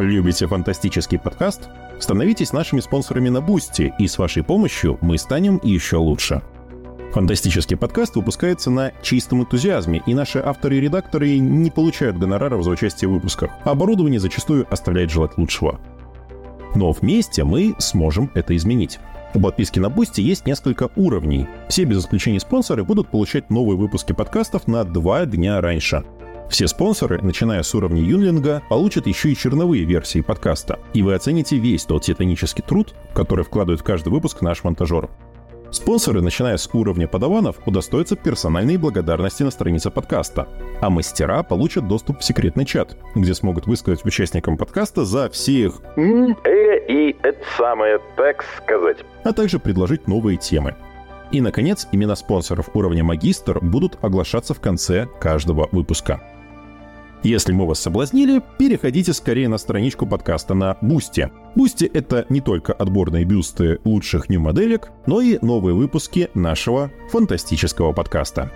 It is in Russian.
Любите фантастический подкаст? Становитесь нашими спонсорами на Boosty, и с вашей помощью мы станем еще лучше. Фантастический подкаст выпускается на чистом энтузиазме, и наши авторы и редакторы не получают гонораров за участие в выпусках. Оборудование зачастую оставляет желать лучшего. Но вместе мы сможем это изменить. У подписки на Boosty есть несколько уровней. Все без исключения спонсоры будут получать новые выпуски подкастов на два дня раньше. Все спонсоры, начиная с уровня Юнлинга, получат еще и черновые версии подкаста, и вы оцените весь тот титанический труд, который вкладывает в каждый выпуск наш монтажер. Спонсоры, начиная с уровня подаванов, удостоятся персональной благодарности на странице подкаста, а мастера получат доступ в секретный чат, где смогут высказать участникам подкаста за все их э и это самое, так сказать. а также предложить новые темы. И, наконец, имена спонсоров уровня магистр будут оглашаться в конце каждого выпуска. Если мы вас соблазнили, переходите скорее на страничку подкаста на Boosty. Boosty — это не только отборные бюсты лучших ню-моделек, но и новые выпуски нашего фантастического подкаста.